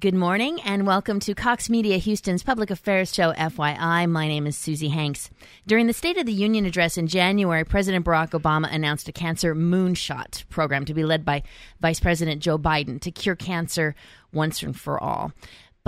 Good morning and welcome to Cox Media Houston's Public Affairs Show, FYI. My name is Susie Hanks. During the State of the Union address in January, President Barack Obama announced a cancer moonshot program to be led by Vice President Joe Biden to cure cancer once and for all.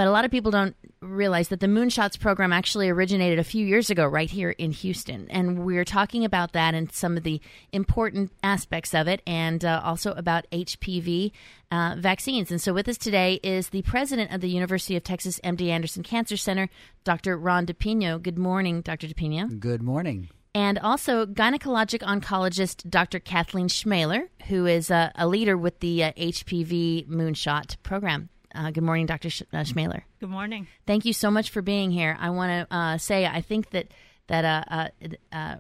But a lot of people don't realize that the Moonshots program actually originated a few years ago right here in Houston. And we're talking about that and some of the important aspects of it and uh, also about HPV uh, vaccines. And so with us today is the president of the University of Texas MD Anderson Cancer Center, Dr. Ron DePinho. Good morning, Dr. DePinho. Good morning and also gynecologic oncologist Dr. Kathleen Schmeler, who is uh, a leader with the uh, HPV Moonshot program. Uh, good morning, Dr. Sh- uh, Schmeler. Good morning. Thank you so much for being here. I want to uh, say I think that that uh, uh, uh,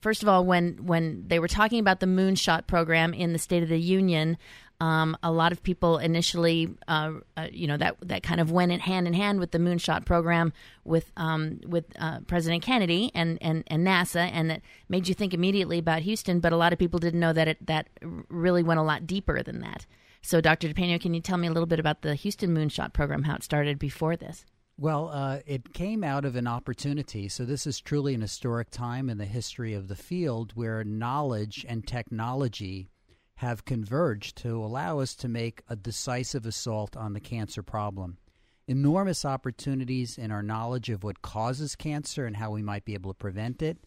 first of all, when when they were talking about the Moonshot program in the State of the Union, um, a lot of people initially, uh, uh, you know, that that kind of went in hand in hand with the Moonshot program with um, with uh, President Kennedy and, and, and NASA, and that made you think immediately about Houston. But a lot of people didn't know that it that really went a lot deeper than that. So, Dr. DePinho, can you tell me a little bit about the Houston Moonshot program, how it started before this? Well, uh, it came out of an opportunity. So, this is truly an historic time in the history of the field where knowledge and technology have converged to allow us to make a decisive assault on the cancer problem. Enormous opportunities in our knowledge of what causes cancer and how we might be able to prevent it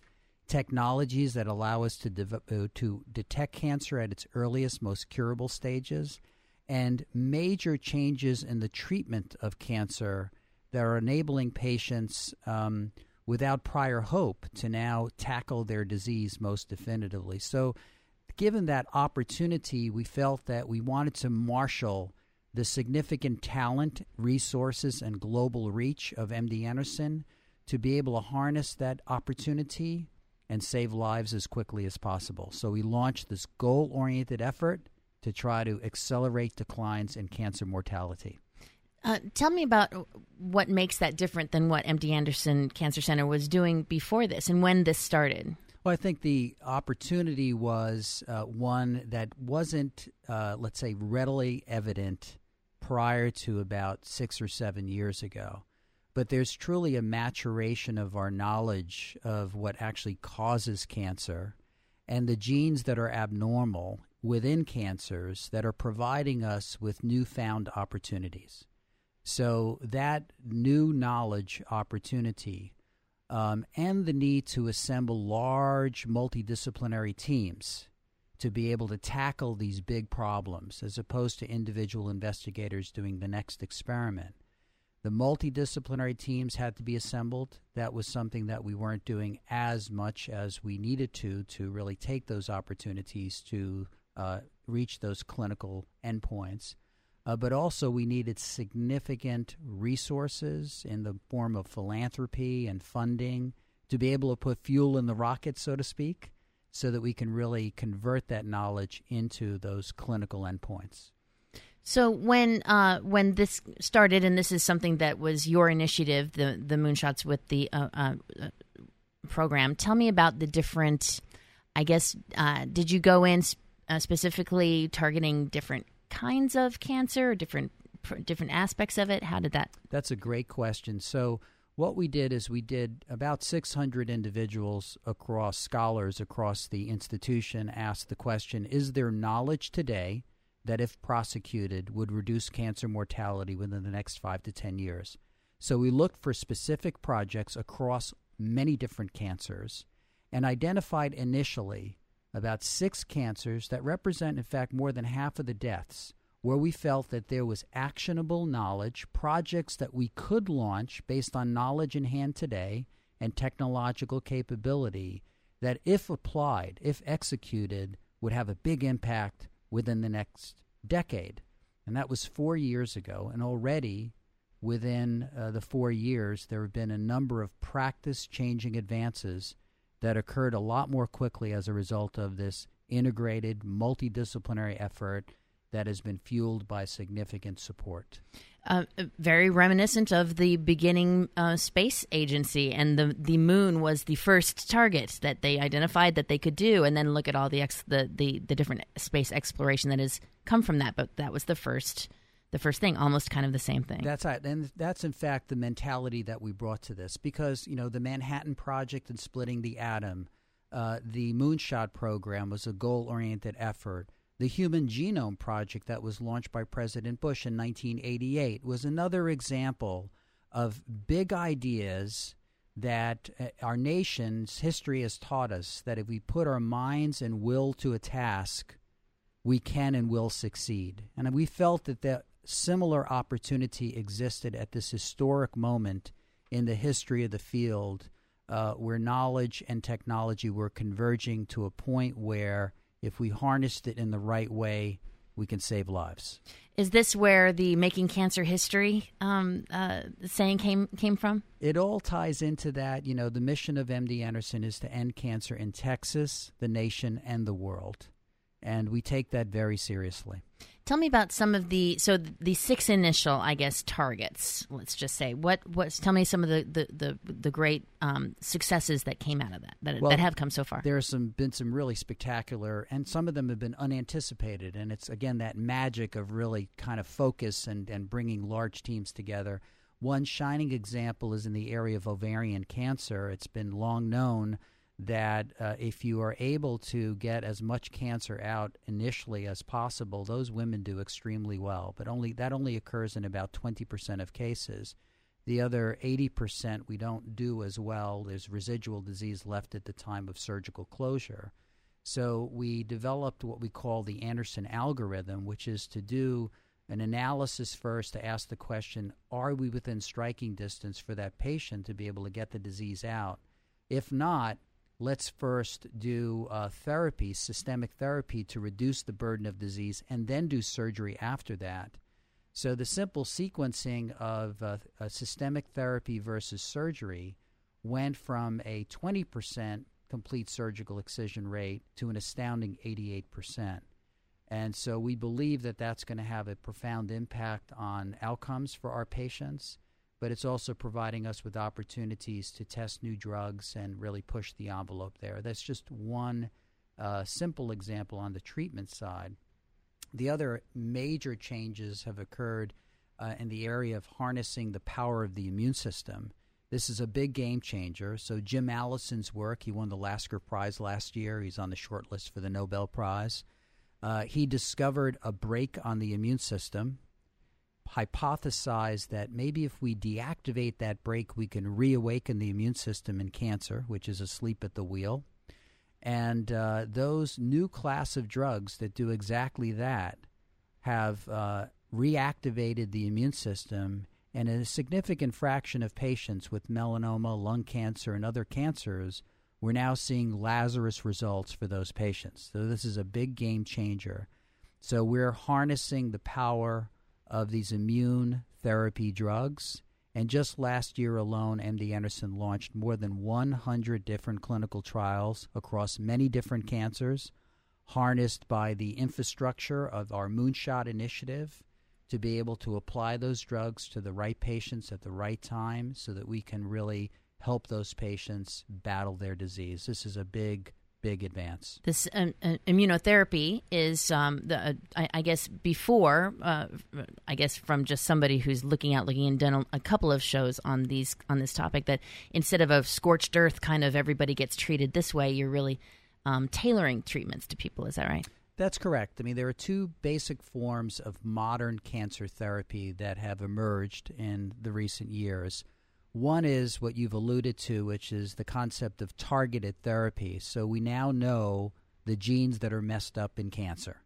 technologies that allow us to, de- uh, to detect cancer at its earliest, most curable stages, and major changes in the treatment of cancer that are enabling patients um, without prior hope to now tackle their disease most definitively. So, given that opportunity, we felt that we wanted to marshal the significant talent, resources, and global reach of MD Anderson to be able to harness that opportunity and save lives as quickly as possible. So we launched this goal oriented effort to try to accelerate declines in cancer mortality. Uh, tell me about what makes that different than what MD Anderson Cancer Center was doing before this and when this started. Well, I think the opportunity was uh, one that wasn't, uh, let's say, readily evident prior to about six or seven years ago but there's truly a maturation of our knowledge of what actually causes cancer and the genes that are abnormal within cancers that are providing us with newfound opportunities. So, that new knowledge opportunity um, and the need to assemble large multidisciplinary teams to be able to tackle these big problems as opposed to individual investigators doing the next experiment the multidisciplinary teams had to be assembled. That was something that we weren't doing as much as we needed to to really take those opportunities to uh, reach those clinical endpoints. Uh, but also, we needed significant resources in the form of philanthropy and funding to be able to put fuel in the rocket, so to speak, so that we can really convert that knowledge into those clinical endpoints. So when uh, when this started, and this is something that was your initiative, the the moonshots with the uh, uh, program. Tell me about the different. I guess uh, did you go in uh, specifically targeting different kinds of cancer, different different aspects of it? How did that? That's a great question. So what we did is we did about 600 individuals across scholars across the institution asked the question: Is there knowledge today? That, if prosecuted, would reduce cancer mortality within the next five to 10 years. So we looked for specific projects across many different cancers and identified initially about six cancers that represent, in fact, more than half of the deaths, where we felt that there was actionable knowledge, projects that we could launch based on knowledge in hand today and technological capability that, if applied, if executed, would have a big impact within the next decade. And that was four years ago. And already within uh, the four years, there have been a number of practice changing advances that occurred a lot more quickly as a result of this integrated multidisciplinary effort that has been fueled by significant support. Uh, very reminiscent of the beginning uh, space agency, and the the moon was the first target that they identified that they could do, and then look at all the ex, the, the the different space exploration that has come from that. But that was the first the first thing, almost kind of the same thing. That's right. And that's, in fact, the mentality that we brought to this because, you know, the Manhattan Project and splitting the atom, uh, the Moonshot program was a goal oriented effort. The Human Genome Project that was launched by President Bush in 1988 was another example of big ideas that uh, our nation's history has taught us that if we put our minds and will to a task, we can and will succeed. And we felt that that similar opportunity existed at this historic moment in the history of the field uh, where knowledge and technology were converging to a point where if we harnessed it in the right way, we can save lives. Is this where the "Making Cancer History" um, uh, saying came came from? It all ties into that. You know, the mission of MD Anderson is to end cancer in Texas, the nation, and the world, and we take that very seriously. Tell me about some of the so the six initial, I guess, targets. Let's just say what what's tell me some of the the the, the great um, successes that came out of that that, well, that have come so far. There's some been some really spectacular, and some of them have been unanticipated. And it's again that magic of really kind of focus and and bringing large teams together. One shining example is in the area of ovarian cancer. It's been long known that uh, if you are able to get as much cancer out initially as possible, those women do extremely well. But only that only occurs in about 20% of cases. The other 80% we don't do as well. There's residual disease left at the time of surgical closure. So we developed what we call the Anderson algorithm, which is to do an analysis first to ask the question are we within striking distance for that patient to be able to get the disease out? If not, let's first do uh, therapy, systemic therapy, to reduce the burden of disease, and then do surgery after that. So the simple sequencing of uh, systemic therapy versus surgery went from a 20% complete surgical excision rate to an astounding 88%. And so we believe that that's going to have a profound impact on outcomes for our patients but it's also providing us with opportunities to test new drugs and really push the envelope there. That's just one uh, simple example on the treatment side. The other major changes have occurred uh, in the area of harnessing the power of the immune system. This is a big game changer. So, Jim Allison's work, he won the Lasker Prize last year. He's on the short list for the Nobel Prize. Uh, he discovered a break on the immune system hypothesized that maybe if we deactivate that brake, we can reawaken the immune system in cancer, which is asleep at the wheel. And uh, those new class of drugs that do exactly that have uh, reactivated the immune system. And in a significant fraction of patients with melanoma, lung cancer, and other cancers, we're now seeing Lazarus results for those patients. So, this is a big game changer. So, we're harnessing the power of these immune therapy drugs. And just last year alone, MD Anderson launched more than 100 different clinical trials across many different cancers, harnessed by the infrastructure of our Moonshot initiative to be able to apply those drugs to the right patients at the right time so that we can really help those patients battle their disease. This is a big big advance. This uh, uh, immunotherapy is um, the uh, I, I, guess before uh, I guess from just somebody who's looking out, looking and done a couple of shows on these on this topic that instead of a scorched earth kind of everybody gets treated this way, you're really um, tailoring treatments to people. Is that right? That's correct. I mean, there are two basic forms of modern cancer therapy that have emerged in the recent years. One is what you've alluded to, which is the concept of targeted therapy. So we now know the genes that are messed up in cancer.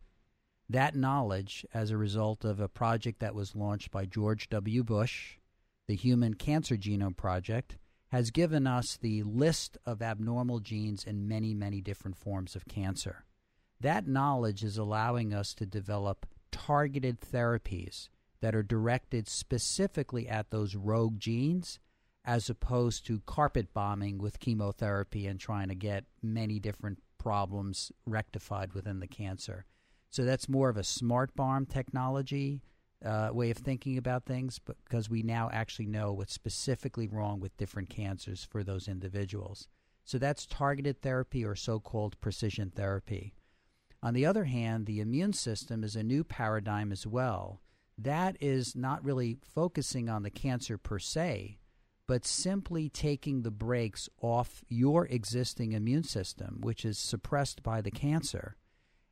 That knowledge, as a result of a project that was launched by George W. Bush, the Human Cancer Genome Project, has given us the list of abnormal genes in many, many different forms of cancer. That knowledge is allowing us to develop targeted therapies that are directed specifically at those rogue genes as opposed to carpet bombing with chemotherapy and trying to get many different problems rectified within the cancer. So that's more of a smart bomb technology uh, way of thinking about things, because we now actually know what's specifically wrong with different cancers for those individuals. So that's targeted therapy or so called precision therapy. On the other hand, the immune system is a new paradigm as well. that is not really focusing on the cancer per se, but simply taking the brakes off your existing immune system, which is suppressed by the cancer,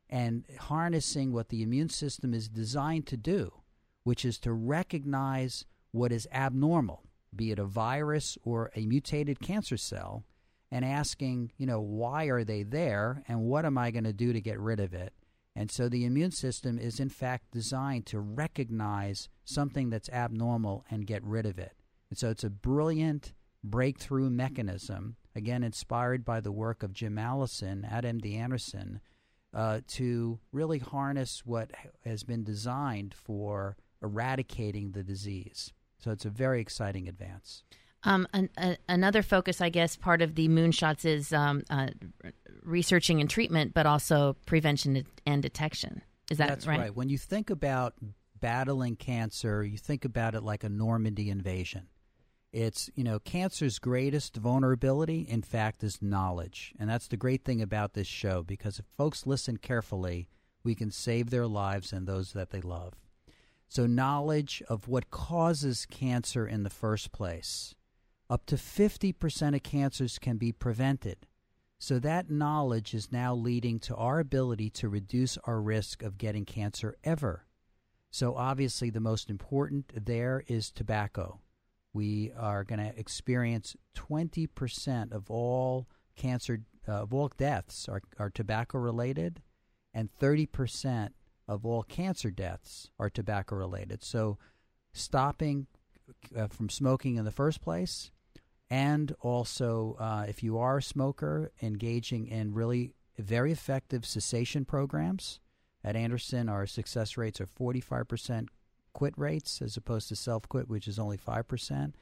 and harnessing what the immune system is designed to do, which is to recognize what is abnormal, be it a virus or a mutated cancer cell, and asking, you know, why are they there and what am I going to do to get rid of it? And so the immune system is in fact designed to recognize something that's abnormal and get rid of it. And so it's a brilliant breakthrough mechanism, again, inspired by the work of Jim Allison at MD Anderson, uh, to really harness what has been designed for eradicating the disease. So it's a very exciting advance. Um, an, a, another focus, I guess, part of the moonshots is um, uh, researching and treatment, but also prevention and detection. Is that That's right? right? When you think about battling cancer, you think about it like a Normandy invasion. It's, you know, cancer's greatest vulnerability, in fact, is knowledge. And that's the great thing about this show because if folks listen carefully, we can save their lives and those that they love. So, knowledge of what causes cancer in the first place. Up to 50% of cancers can be prevented. So, that knowledge is now leading to our ability to reduce our risk of getting cancer ever. So, obviously, the most important there is tobacco. We are going to experience 20% of all cancer, uh, of all deaths are, are tobacco related, and 30% of all cancer deaths are tobacco related. So, stopping uh, from smoking in the first place, and also uh, if you are a smoker, engaging in really very effective cessation programs. At Anderson, our success rates are 45% quit rates as opposed to self quit, which is only 5%.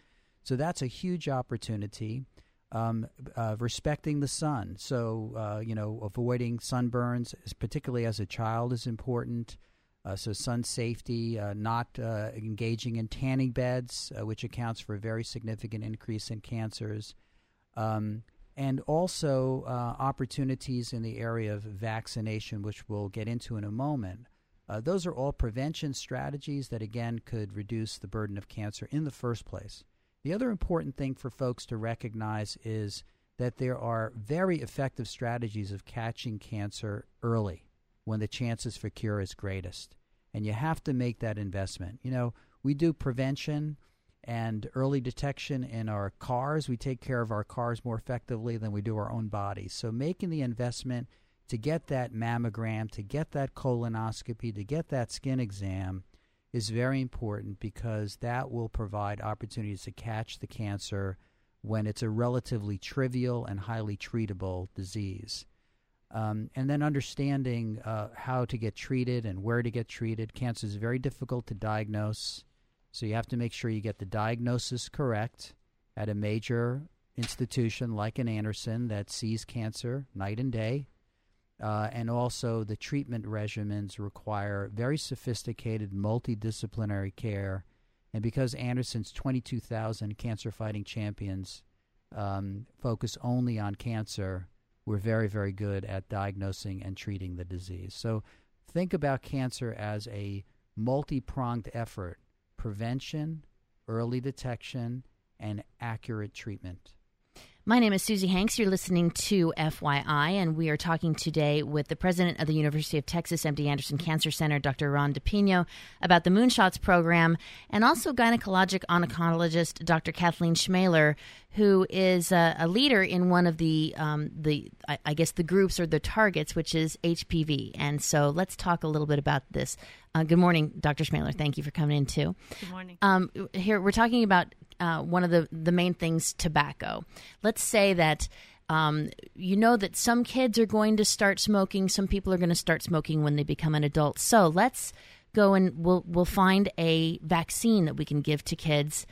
So that's a huge opportunity. Um, uh, respecting the sun. So, uh, you know, avoiding sunburns, particularly as a child, is important. Uh, so, sun safety, uh, not uh, engaging in tanning beds, uh, which accounts for a very significant increase in cancers. Um, and also opportunities in the area of vaccination, which we'll get into in a moment. Uh, those are all prevention strategies that, again, could reduce the burden of cancer in the first place. The other important thing for folks to recognize is that there are very effective strategies of catching cancer early when the chances for cure is greatest. And you have to make that investment. You know, we do prevention and early detection in our cars. We take care of our cars more effectively than we do our own bodies. So making the investment to get that mammogram, to get that colonoscopy, to get that skin exam is very important because that will provide opportunities to catch the cancer when it's a relatively trivial and highly treatable disease. Um, and then understanding uh, how to get treated and where to get treated. Cancer is very difficult to diagnose, so you have to make sure you get the diagnosis correct at a major institution like an Anderson that sees cancer night and day uh, and also, the treatment regimens require very sophisticated multidisciplinary care. And because Anderson's 22,000 cancer fighting champions um, focus only on cancer, we're very, very good at diagnosing and treating the disease. So think about cancer as a multi pronged effort prevention, early detection, and accurate treatment. My name is Susie Hanks. You're listening to FYI, and we are talking today with the president of the University of Texas MD Anderson Cancer Center, Dr. Ron DePinho, about the Moonshots program, and also gynecologic oncologist Dr. Kathleen Schmeler, who is a, a leader in one of the um, the I, I, guess the groups or the targets, which is HPV. And so let's talk a little bit about this. Uh, good morning, Dr. Schmeler. Thank you for coming in too. Good morning. Um, here we're talking about uh, one of the the main things, tobacco. Let's say that. Um, you know that some kids are going to start smoking. Some people are going to start smoking when they become an adult. So let's go and we'll we'll find a vaccine that we can give to kids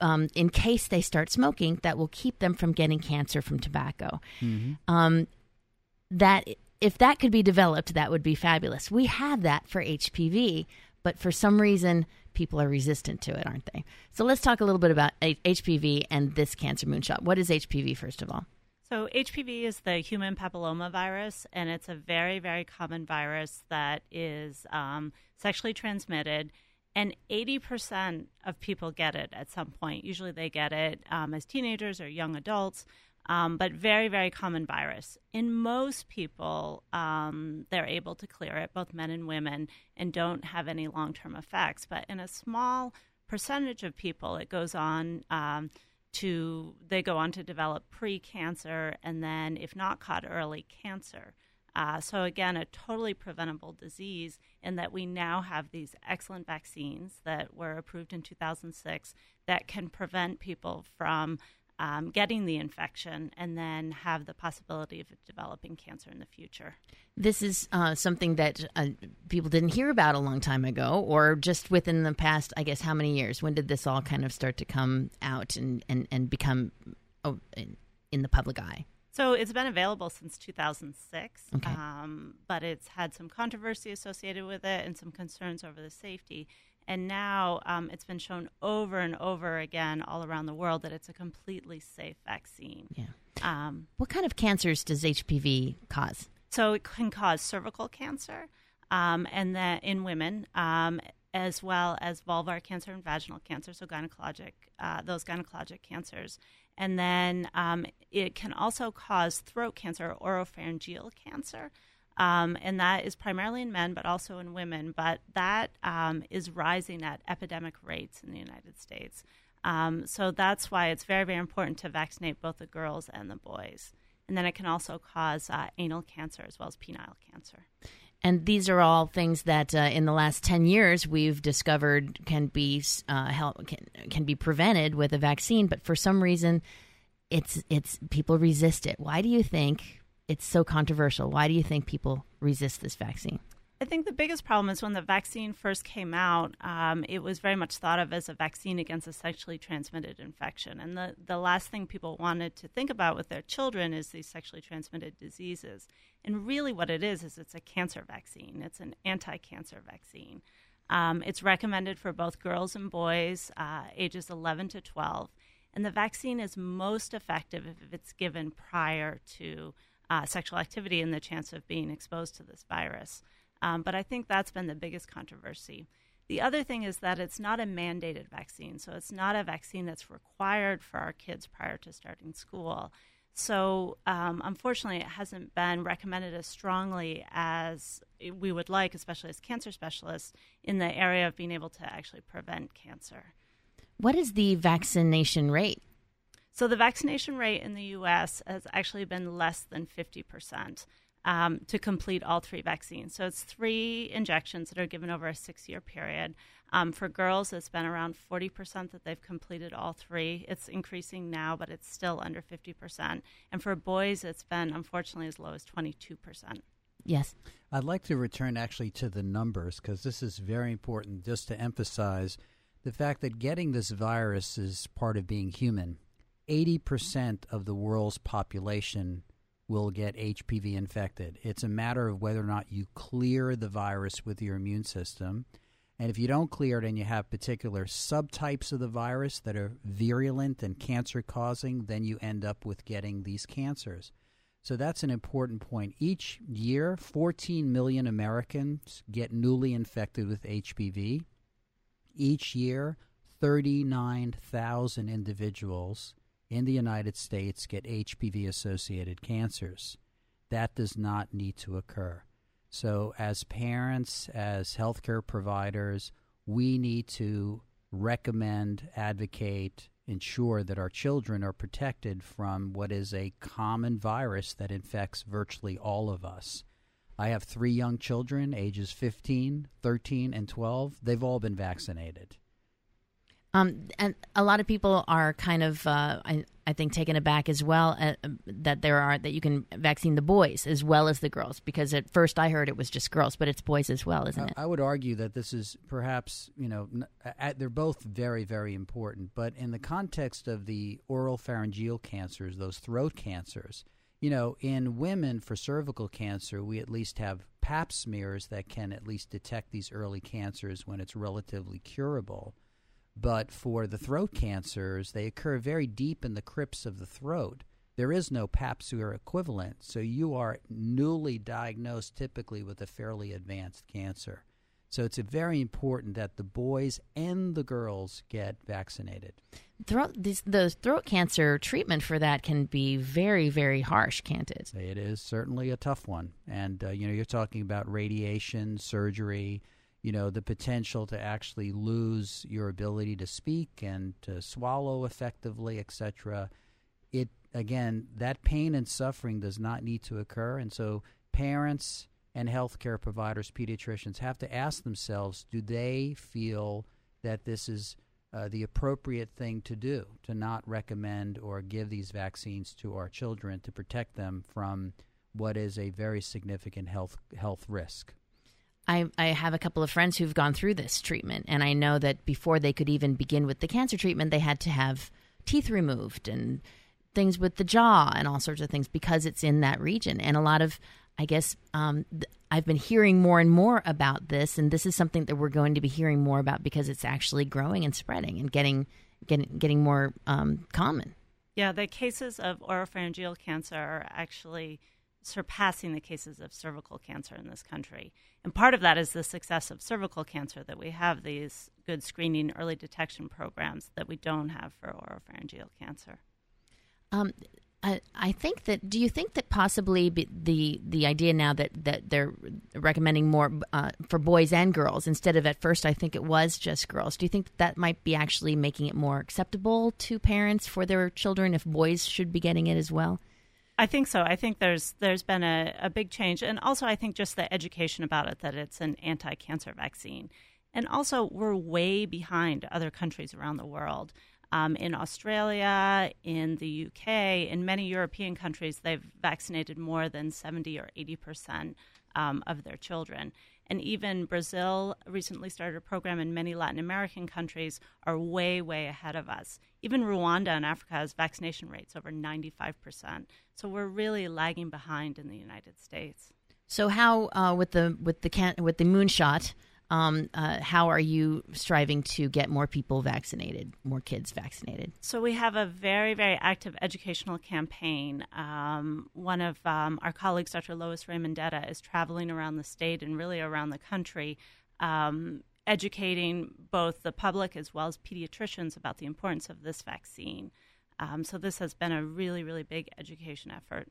um, in case they start smoking that will keep them from getting cancer from tobacco. Mm-hmm. Um, that if that could be developed, that would be fabulous. We have that for HPV, but for some reason, people are resistant to it, aren't they? So let's talk a little bit about HPV and this cancer moonshot. What is HPV, first of all? So, HPV is the human papilloma virus, and it's a very, very common virus that is um, sexually transmitted And 80% of people get it at some point. Usually they get it um, as teenagers or young adults, um, but very, very common virus. In most people, um, they're able to clear it, both men and women, and don't have any long term effects. But in a small percentage of people, it goes on um, to, they go on to develop pre cancer and then, if not caught early, cancer. Uh, so, again, a totally preventable disease in that we now have these excellent vaccines that were approved in 2006 that can prevent people from um, getting the infection and then have the possibility of developing cancer in the future. This is uh, something that uh, people didn't hear about a long time ago, or just within the past, I guess, how many years? When did this all kind of start to come out and, and, and become oh, in, in the public eye? So it's been available since 2006, okay. um, but it's had some controversy associated with it and some concerns over the safety. And now um, it's been shown over and over again all around the world that it's a completely safe vaccine. Yeah. Um, what kind of cancers does HPV cause? So it can cause cervical cancer, um, and that in women, um, as well as vulvar cancer and vaginal cancer, so gynecologic, uh, those gynecologic cancers. And then um, it can also cause throat cancer or oropharyngeal cancer. Um, and that is primarily in men, but also in women. But that um, is rising at epidemic rates in the United States. Um, so that's why it's very, very important to vaccinate both the girls and the boys. And then it can also cause uh, anal cancer as well as penile cancer. And these are all things that uh, in the last 10 years we've discovered can be uh, help, can, can be prevented with a vaccine, but for some reason it's it's people resist it. Why do you think it's so controversial? Why do you think people resist this vaccine? I think the biggest problem is when the vaccine first came out, um, it was very much thought of as a vaccine against a sexually transmitted infection. And the, the last thing people wanted to think about with their children is these sexually transmitted diseases. And really, what it is, is it's a cancer vaccine, it's an anti cancer vaccine. Um, it's recommended for both girls and boys, uh, ages 11 to 12. And the vaccine is most effective if it's given prior to uh, sexual activity and the chance of being exposed to this virus. Um, but I think that's been the biggest controversy. The other thing is that it's not a mandated vaccine, so it's not a vaccine that's required for our kids prior to starting school. So, um, unfortunately, it hasn't been recommended as strongly as we would like, especially as cancer specialists, in the area of being able to actually prevent cancer. What is the vaccination rate? So, the vaccination rate in the U.S. has actually been less than 50 percent um, to complete all three vaccines. So it's three injections that are given over a six year period. Um, for girls, it's been around 40% that they've completed all three. It's increasing now, but it's still under 50%. And for boys, it's been unfortunately as low as 22%. Yes. I'd like to return actually to the numbers because this is very important just to emphasize the fact that getting this virus is part of being human. 80% of the world's population will get HPV infected. It's a matter of whether or not you clear the virus with your immune system. And if you don't clear it and you have particular subtypes of the virus that are virulent and cancer causing, then you end up with getting these cancers. So that's an important point. Each year, 14 million Americans get newly infected with HPV. Each year, 39,000 individuals in the United States get HPV associated cancers. That does not need to occur. So, as parents, as healthcare providers, we need to recommend, advocate, ensure that our children are protected from what is a common virus that infects virtually all of us. I have three young children, ages 15, 13, and 12. They've all been vaccinated. Um, and a lot of people are kind of, uh, I, I, think, taken aback as well uh, that there are that you can vaccine the boys as well as the girls because at first I heard it was just girls, but it's boys as well, isn't it? I would argue that this is perhaps you know they're both very very important, but in the context of the oral pharyngeal cancers, those throat cancers, you know, in women for cervical cancer, we at least have Pap smears that can at least detect these early cancers when it's relatively curable. But for the throat cancers, they occur very deep in the crypts of the throat. There is no Pap smear equivalent, so you are newly diagnosed typically with a fairly advanced cancer. So it's very important that the boys and the girls get vaccinated. Throat, this, the throat cancer treatment for that can be very, very harsh, can't it? It is certainly a tough one. And, uh, you know, you're talking about radiation, surgery, you know, the potential to actually lose your ability to speak and to swallow effectively, etc. It, again, that pain and suffering does not need to occur. And so parents and healthcare providers, pediatricians, have to ask themselves do they feel that this is uh, the appropriate thing to do to not recommend or give these vaccines to our children to protect them from what is a very significant health health risk. I, I have a couple of friends who've gone through this treatment, and I know that before they could even begin with the cancer treatment, they had to have teeth removed and things with the jaw and all sorts of things because it's in that region. And a lot of I guess um, th- I've been hearing more and more about this, and this is something that we're going to be hearing more about because it's actually growing and spreading and getting getting getting more um, common. Yeah, the cases of oropharyngeal cancer are actually surpassing the cases of cervical cancer in this country. And part of that is the success of cervical cancer that we have these good screening early detection programs that we don't have for oropharyngeal cancer. Um, I, I think that. Do you think that possibly the the idea now that, that they're recommending more uh, for boys and girls instead of at first I think it was just girls. Do you think that, that might be actually making it more acceptable to parents for their children if boys should be getting it as well? I think so. I think there's there's been a, a big change, and also I think just the education about it that it's an anti-cancer vaccine, and also we're way behind other countries around the world. Um, in Australia, in the UK, in many European countries, they've vaccinated more than 70 or 80 percent um, of their children. And even Brazil recently started a program, and many Latin American countries are way, way ahead of us. Even Rwanda in Africa has vaccination rates over 95%. So we're really lagging behind in the United States. So how uh, with the with the can- with the moonshot, um, uh, how are you striving to get more people vaccinated, more kids vaccinated? So we have a very, very active educational campaign. Um, one of um, our colleagues, Dr. Lois Ramondetta, is traveling around the state and really around the country, um, educating both the public as well as pediatricians about the importance of this vaccine. Um, so this has been a really, really big education effort.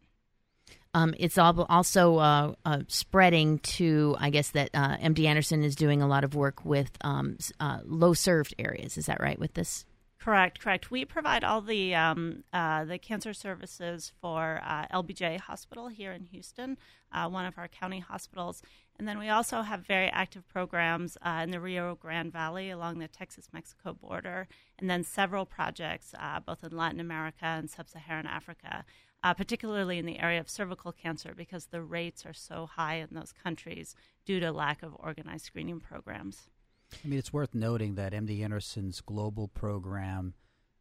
Um, it's also uh, uh, spreading to, I guess, that uh, MD Anderson is doing a lot of work with um, uh, low served areas. Is that right with this? Correct, correct. We provide all the um, uh, the cancer services for uh, LBJ Hospital here in Houston, one of our county hospitals, and then we also have very active programs in the Rio Grande Valley along the Texas-Mexico border, and then several projects both in Latin America and Sub-Saharan Africa uh, particularly in the area of cervical cancer, because the rates are so high in those countries due to lack of organized screening programs. I mean, it's worth noting that MD Anderson's global program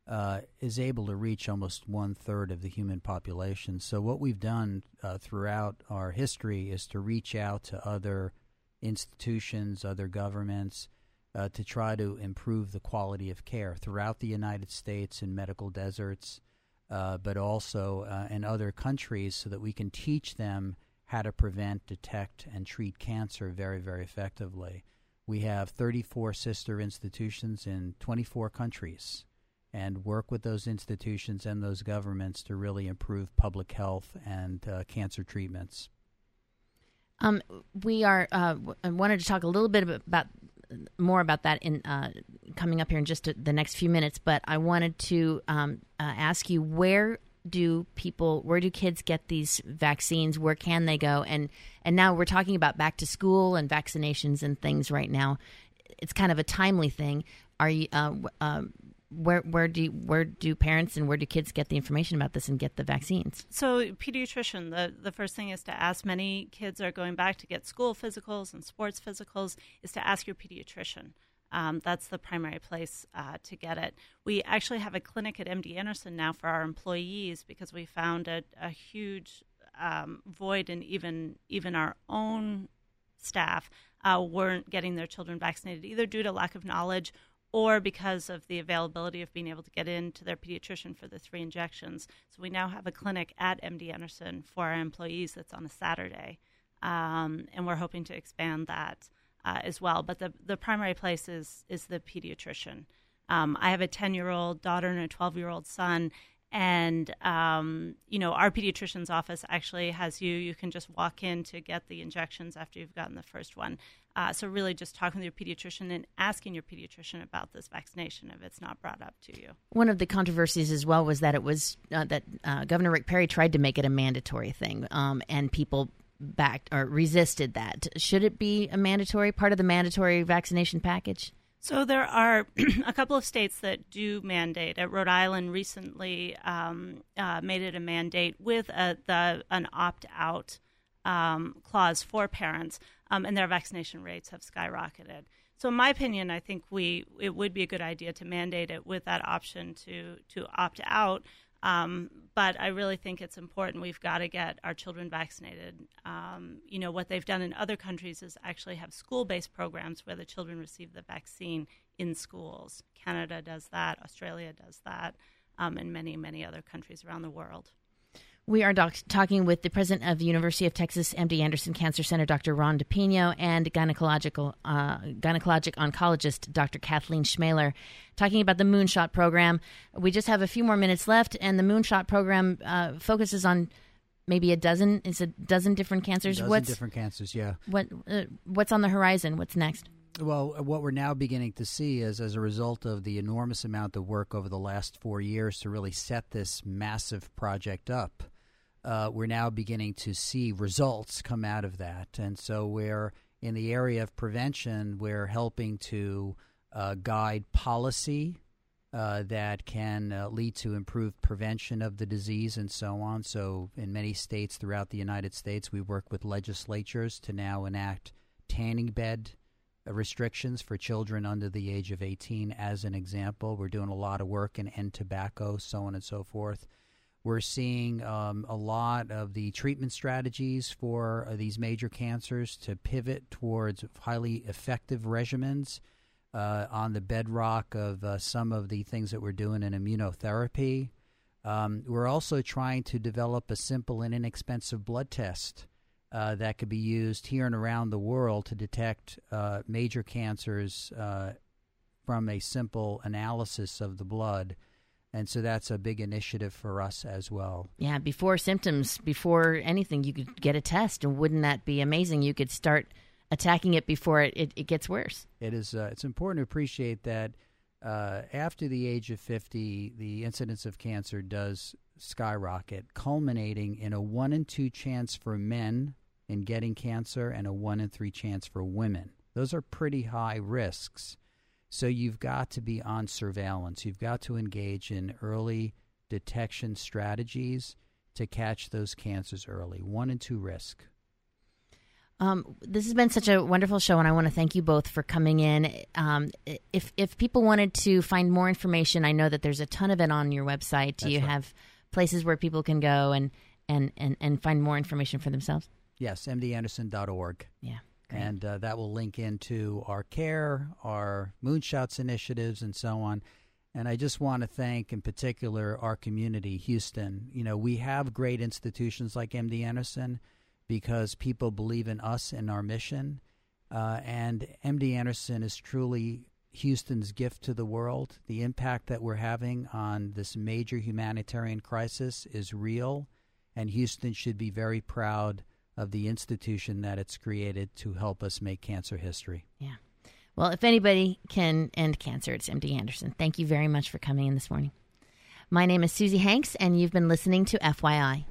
uh, is able to reach almost one third of the human population. So, what we've done uh, throughout our history is to reach out to other institutions, other governments, uh, to try to improve the quality of care throughout the United States in medical deserts uh, but also uh, in other countries so that we can teach them how to prevent, detect, and treat cancer very, very effectively. We have 34 sister institutions in 24 countries and work with those institutions and those governments to really improve public health and uh, cancer treatments. Um, we are. Uh, I wanted to talk a little bit about more about that in uh, coming up here in just the next few minutes. But I wanted to um, uh, ask you where do people where do kids get these vaccines? Where can they go? And and now we're talking about back to school and vaccinations and things right now. It's kind of a timely thing. Are you uh, um, where where do where do parents and where do kids get the information about this and get the vaccines? So pediatrician, the the first thing is to ask. Many kids are going back to get school physicals and sports physicals. Is to ask your pediatrician. Um, that's the primary place uh, to get it. We actually have a clinic at MD Anderson now for our employees because we found a, a huge um, void in even even our own staff uh, weren't getting their children vaccinated either due to lack of knowledge or because of the availability of being able to get into their pediatrician for the three injections. So we now have a clinic at MD Anderson for our employees that's on a Saturday, um, and we're hoping to expand that uh, as well. But the the primary place is is the pediatrician. Um, I have a ten year old daughter and a twelve year old son, and um, you know our pediatrician's office actually has you. You can just walk in to get the injections after you've gotten the first one. Uh, so really, just talking with your pediatrician and asking your pediatrician about this vaccination if it's not brought up to you. One of the controversies as well was that it was uh, that uh, Governor Rick Perry tried to make it a mandatory thing, um, and people backed or resisted that. Should it be a mandatory part of the mandatory vaccination package? So there are a couple of states that do mandate. At Rhode Island recently um, uh, made it a mandate with a, the, an opt-out um, clause for parents, um, and their vaccination rates have skyrocketed. So, in my opinion, I think we it would be a good idea to mandate it with that option to to opt out. Um, but I really think it's important. We've got to get our children vaccinated. Um, you know, what they've done in other countries is actually have school based programs where the children receive the vaccine in schools. Canada does that, Australia does that, um, and many, many other countries around the world. We are doc- talking with the president of the University of Texas MD Anderson Cancer Center, Dr. Ron DePinho, and gynecological uh, gynecologic oncologist Dr. Kathleen Schmeler, talking about the Moonshot program. We just have a few more minutes left, and the Moonshot program uh, focuses on maybe a dozen. It's a dozen different cancers. A dozen what's different cancers? Yeah. What uh, What's on the horizon? What's next? Well, what we're now beginning to see is as a result of the enormous amount of work over the last four years to really set this massive project up uh, we're now beginning to see results come out of that. And so we're in the area of prevention, we're helping to uh, guide policy uh, that can uh, lead to improved prevention of the disease and so on. So, in many states throughout the United States, we work with legislatures to now enact tanning bed restrictions for children under the age of 18, as an example. We're doing a lot of work in end tobacco, so on and so forth. We're seeing um, a lot of the treatment strategies for uh, these major cancers to pivot towards highly effective regimens uh, on the bedrock of uh, some of the things that we're doing in immunotherapy. Um, we're also trying to develop a simple and inexpensive blood test uh, that could be used here and around the world to detect uh, major cancers uh, from a simple analysis of the blood and so that's a big initiative for us as well. Yeah, before symptoms, before anything, you could get a test, and wouldn't that be amazing? You could start attacking it before it, it, it gets worse. It is. Uh, it's important to appreciate that uh, after the age of fifty, the incidence of cancer does skyrocket, culminating in a one in two chance for men in getting cancer and a one in three chance for women. Those are pretty high risks. So you've got to be on surveillance. You've got to engage in early detection strategies to catch those cancers early. One and two risk. Um, this has been such a wonderful show, and I want to thank you both for coming in. Um, if if people wanted to find more information, I know that there's a ton of it on your website. Do That's you right. have places where people can go and, and, and, and find more information for themselves? Yes, mdanderson.org. Yeah. And uh, that will link into our care, our Moonshots initiatives, and so on. And I just want to thank, in particular, our community, Houston. You know, we have great institutions like MD Anderson because people believe in us and our mission. Uh, and MD Anderson is truly Houston's gift to the world. The impact that we're having on this major humanitarian crisis is real, and Houston should be very proud of the institution that it's created to help us make cancer history. Yeah. Well, if anybody can end cancer, it's MD Anderson. Thank you very much for coming in this morning. My name is Susie Hanks, and you've been listening to FYI.